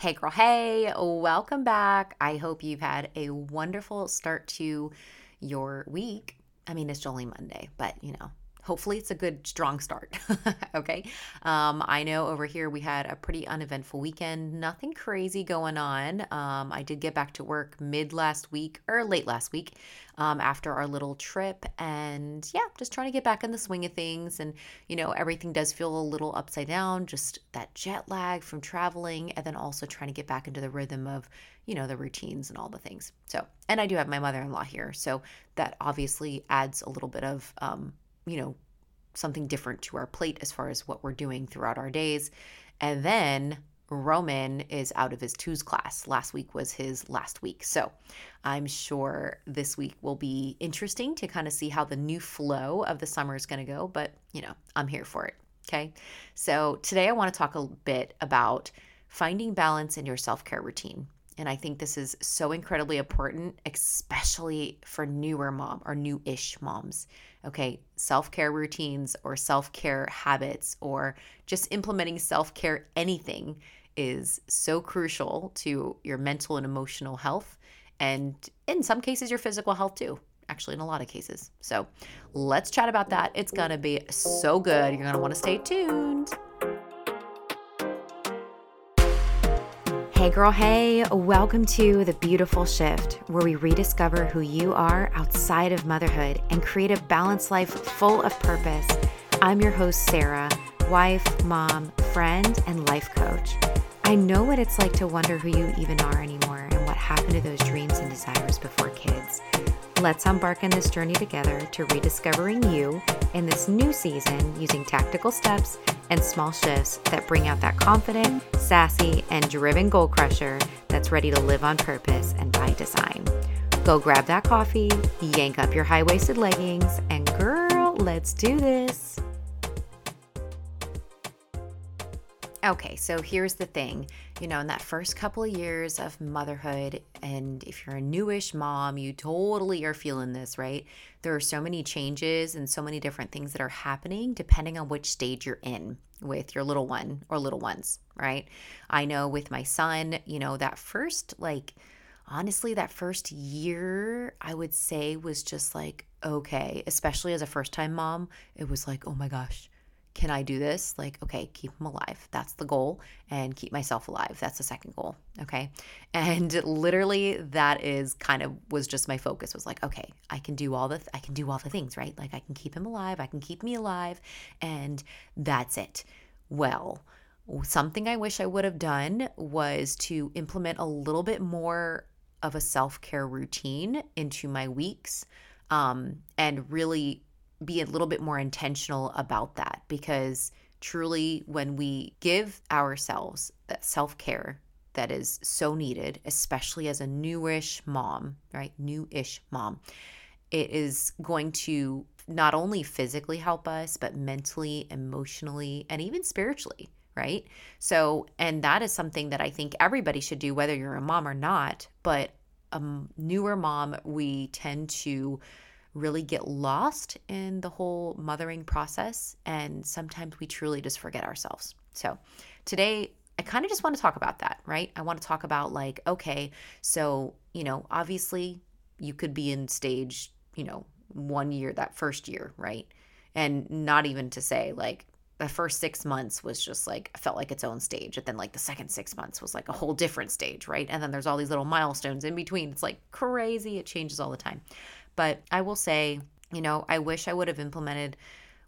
Hey, girl, hey, welcome back. I hope you've had a wonderful start to your week. I mean, it's only Monday, but you know, hopefully it's a good strong start okay? Um, i know over here we had a pretty uneventful weekend. Nothing crazy going on. Um, i did get back to work mid last week or late last week um, after our little trip. And yeah just trying to get back in the swing of things. And you know everything does feel a little upside down just that jet lag from traveling and then also trying to get back into the rhythm of you know the routines and all the things. So and i do have my mother-in-law here. So that obviously adds a little bit of um, you know, something different to our plate as far as what we're doing throughout our days. And then Roman is out of his twos class. Last week was his last week. So I'm sure this week will be interesting to kind of see how the new flow of the summer is going to go. But, you know, I'm here for it. Okay. So today I want to talk a bit about finding balance in your self care routine. And I think this is so incredibly important, especially for newer mom or new ish moms. Okay, self care routines or self care habits or just implementing self care anything is so crucial to your mental and emotional health. And in some cases, your physical health too actually in a lot of cases. So let's chat about that. It's going to be so good. You're going to want to stay tuned. Hey, girl, hey, welcome to The Beautiful Shift, where we rediscover who you are outside of motherhood and create a balanced life full of purpose. I'm your host, Sarah, wife, mom, friend, and life coach. I know what it's like to wonder who you even are anymore and what happened to those dreams and desires before kids. Let's embark on this journey together to rediscovering you in this new season using tactical steps and small shifts that bring out that confident, sassy, and driven goal crusher that's ready to live on purpose and by design. Go grab that coffee, yank up your high waisted leggings, and girl, let's do this. Okay, so here's the thing. You know, in that first couple of years of motherhood, and if you're a newish mom, you totally are feeling this, right? There are so many changes and so many different things that are happening depending on which stage you're in with your little one or little ones, right? I know with my son, you know, that first, like, honestly, that first year, I would say was just like, okay, especially as a first time mom, it was like, oh my gosh can I do this? Like, okay, keep them alive. That's the goal. And keep myself alive. That's the second goal. Okay. And literally that is kind of was just my focus was like, okay, I can do all the, th- I can do all the things, right? Like I can keep him alive. I can keep me alive. And that's it. Well, something I wish I would have done was to implement a little bit more of a self care routine into my weeks um, and really be a little bit more intentional about that because truly, when we give ourselves uh, that self care that is so needed, especially as a newish mom, right? Newish mom, it is going to not only physically help us, but mentally, emotionally, and even spiritually, right? So, and that is something that I think everybody should do, whether you're a mom or not. But a newer mom, we tend to really get lost in the whole mothering process. And sometimes we truly just forget ourselves. So today, I kind of just want to talk about that, right? I want to talk about, like, okay, so, you know, obviously you could be in stage, you know, one year, that first year, right? And not even to say, like, the first six months was just like felt like its own stage and then like the second six months was like a whole different stage right and then there's all these little milestones in between it's like crazy it changes all the time but I will say, you know, I wish I would have implemented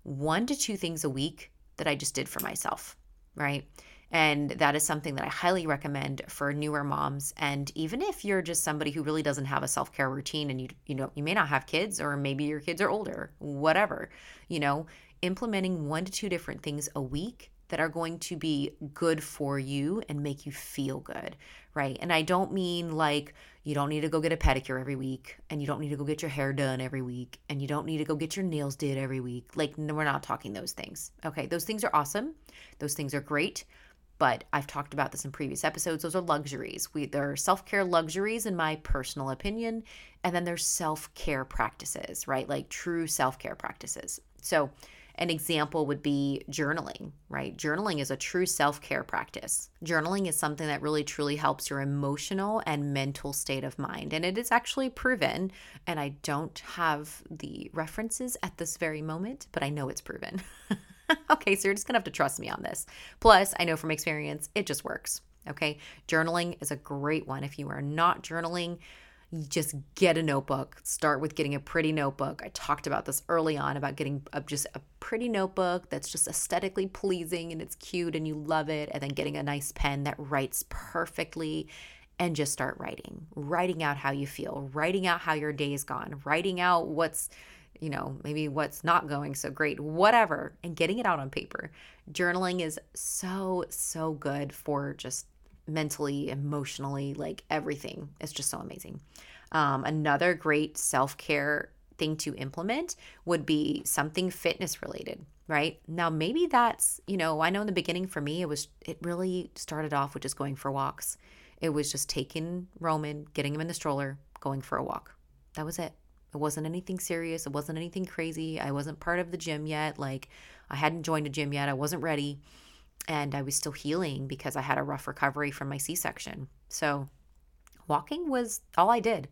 one to two things a week that I just did for myself, right? And that is something that I highly recommend for newer moms. And even if you're just somebody who really doesn't have a self care routine and you, you know, you may not have kids or maybe your kids are older, whatever, you know, implementing one to two different things a week that are going to be good for you and make you feel good, right? And I don't mean like you don't need to go get a pedicure every week and you don't need to go get your hair done every week and you don't need to go get your nails did every week. Like, no, we're not talking those things. Okay. Those things are awesome. Those things are great. But I've talked about this in previous episodes. Those are luxuries. We there are self-care luxuries in my personal opinion, and then there's self-care practices, right? Like true self-care practices. So an example would be journaling, right? Journaling is a true self care practice. Journaling is something that really truly helps your emotional and mental state of mind. And it is actually proven. And I don't have the references at this very moment, but I know it's proven. okay, so you're just gonna have to trust me on this. Plus, I know from experience, it just works. Okay, journaling is a great one. If you are not journaling, just get a notebook. Start with getting a pretty notebook. I talked about this early on about getting a, just a pretty notebook that's just aesthetically pleasing and it's cute and you love it, and then getting a nice pen that writes perfectly and just start writing. Writing out how you feel, writing out how your day's gone, writing out what's you know, maybe what's not going so great, whatever, and getting it out on paper. Journaling is so, so good for just mentally, emotionally, like everything. It's just so amazing. Um, another great self care thing to implement would be something fitness related, right? Now, maybe that's, you know, I know in the beginning for me, it was, it really started off with just going for walks. It was just taking Roman, getting him in the stroller, going for a walk. That was it. It wasn't anything serious. It wasn't anything crazy. I wasn't part of the gym yet. Like, I hadn't joined a gym yet. I wasn't ready and I was still healing because I had a rough recovery from my C section. So, walking was all I did.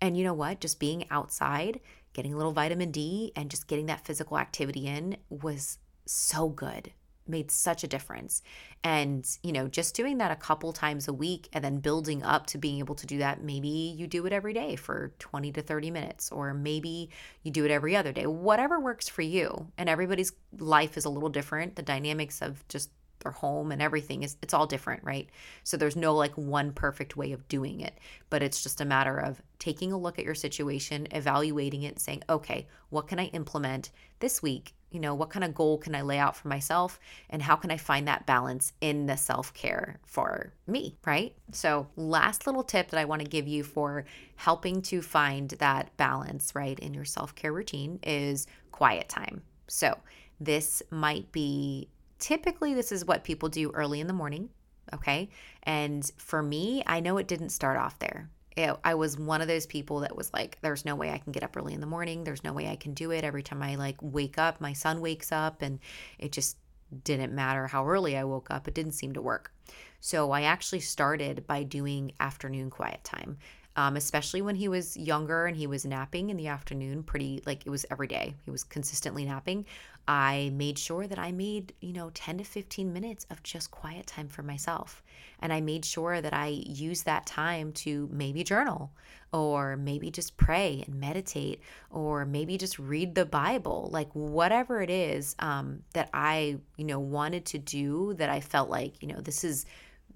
And you know what? Just being outside, getting a little vitamin D, and just getting that physical activity in was so good, made such a difference. And, you know, just doing that a couple times a week and then building up to being able to do that, maybe you do it every day for 20 to 30 minutes, or maybe you do it every other day, whatever works for you. And everybody's life is a little different. The dynamics of just their home and everything is it's all different, right? So there's no like one perfect way of doing it, but it's just a matter of taking a look at your situation, evaluating it, saying, "Okay, what can I implement this week? You know, what kind of goal can I lay out for myself and how can I find that balance in the self-care for me, right? So, last little tip that I want to give you for helping to find that balance, right, in your self-care routine is quiet time. So, this might be typically this is what people do early in the morning. Okay. And for me, I know it didn't start off there. It, I was one of those people that was like, there's no way I can get up early in the morning. There's no way I can do it. Every time I like wake up, my son wakes up, and it just didn't matter how early I woke up. It didn't seem to work. So I actually started by doing afternoon quiet time um, especially when he was younger and he was napping in the afternoon pretty like it was every day he was consistently napping i made sure that i made you know 10 to 15 minutes of just quiet time for myself and i made sure that i used that time to maybe journal or maybe just pray and meditate or maybe just read the bible like whatever it is um, that i you know wanted to do that i felt like you know this is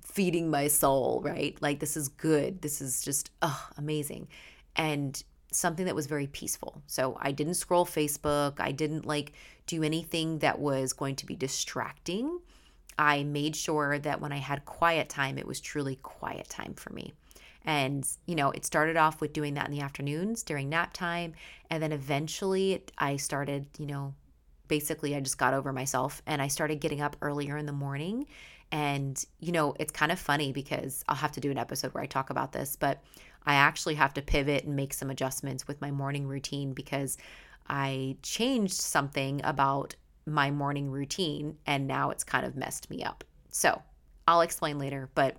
feeding my soul, right? Like this is good. This is just oh, amazing. And something that was very peaceful. So I didn't scroll Facebook. I didn't like do anything that was going to be distracting. I made sure that when I had quiet time, it was truly quiet time for me. And, you know, it started off with doing that in the afternoons during nap time. And then eventually I started, you know, basically I just got over myself and I started getting up earlier in the morning and, you know, it's kind of funny because I'll have to do an episode where I talk about this, but I actually have to pivot and make some adjustments with my morning routine because I changed something about my morning routine and now it's kind of messed me up. So I'll explain later, but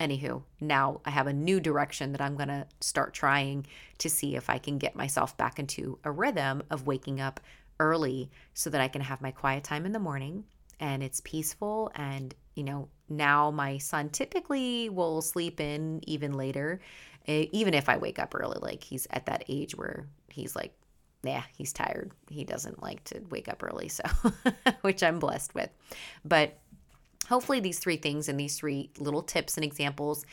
anywho, now I have a new direction that I'm going to start trying to see if I can get myself back into a rhythm of waking up early so that I can have my quiet time in the morning and it's peaceful and you know now my son typically will sleep in even later Eh, even if i wake up early like he's at that age where he's like yeah he's tired. He doesn't like to wake up early so which i'm blessed with. But hopefully these three things and these three little tips and examples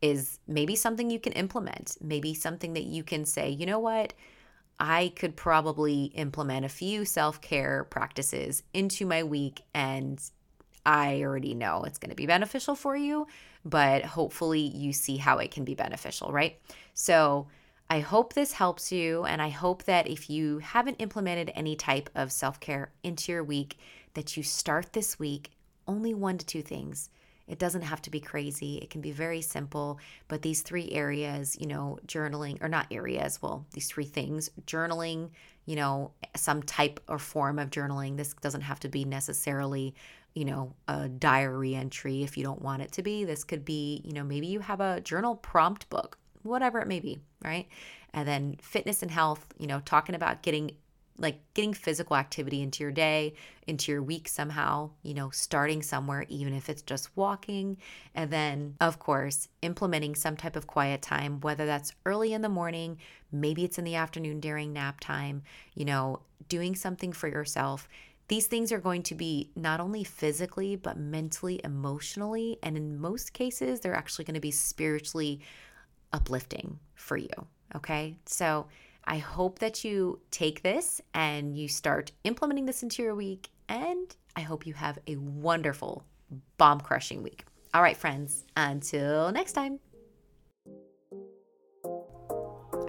is maybe something you can implement maybe something that you can say you know what? I could probably implement a few self care practices into my week, and I already know it's going to be beneficial for you, but hopefully you see how it can be beneficial, right? So, I hope this helps you, and I hope that if you haven't implemented any type of self care into your week, that you start this week only one to two things It doesn't have to be crazy. It can be very simple. But these three areas, you know, journaling, or not areas, well, these three things journaling, you know, some type or form of journaling. This doesn't have to be necessarily you know, a diary entry if you don't want it to be. This could be, you know, maybe you have a journal prompt book, whatever it may be, right? And then fitness and health, you know, talking about getting like getting physical activity into your day, into your week somehow, you know, starting somewhere, even if it's just walking. And then, of course, implementing some type of quiet time, whether that's early in the morning, maybe it's in the afternoon during nap time, you know, doing something for yourself. These things are going to be not only physically, but mentally, emotionally, and in most cases, they're actually going to be spiritually uplifting for you. Okay. So I hope that you take this and you start implementing this into your week. And I hope you have a wonderful, bomb crushing week. All right, friends, until next time.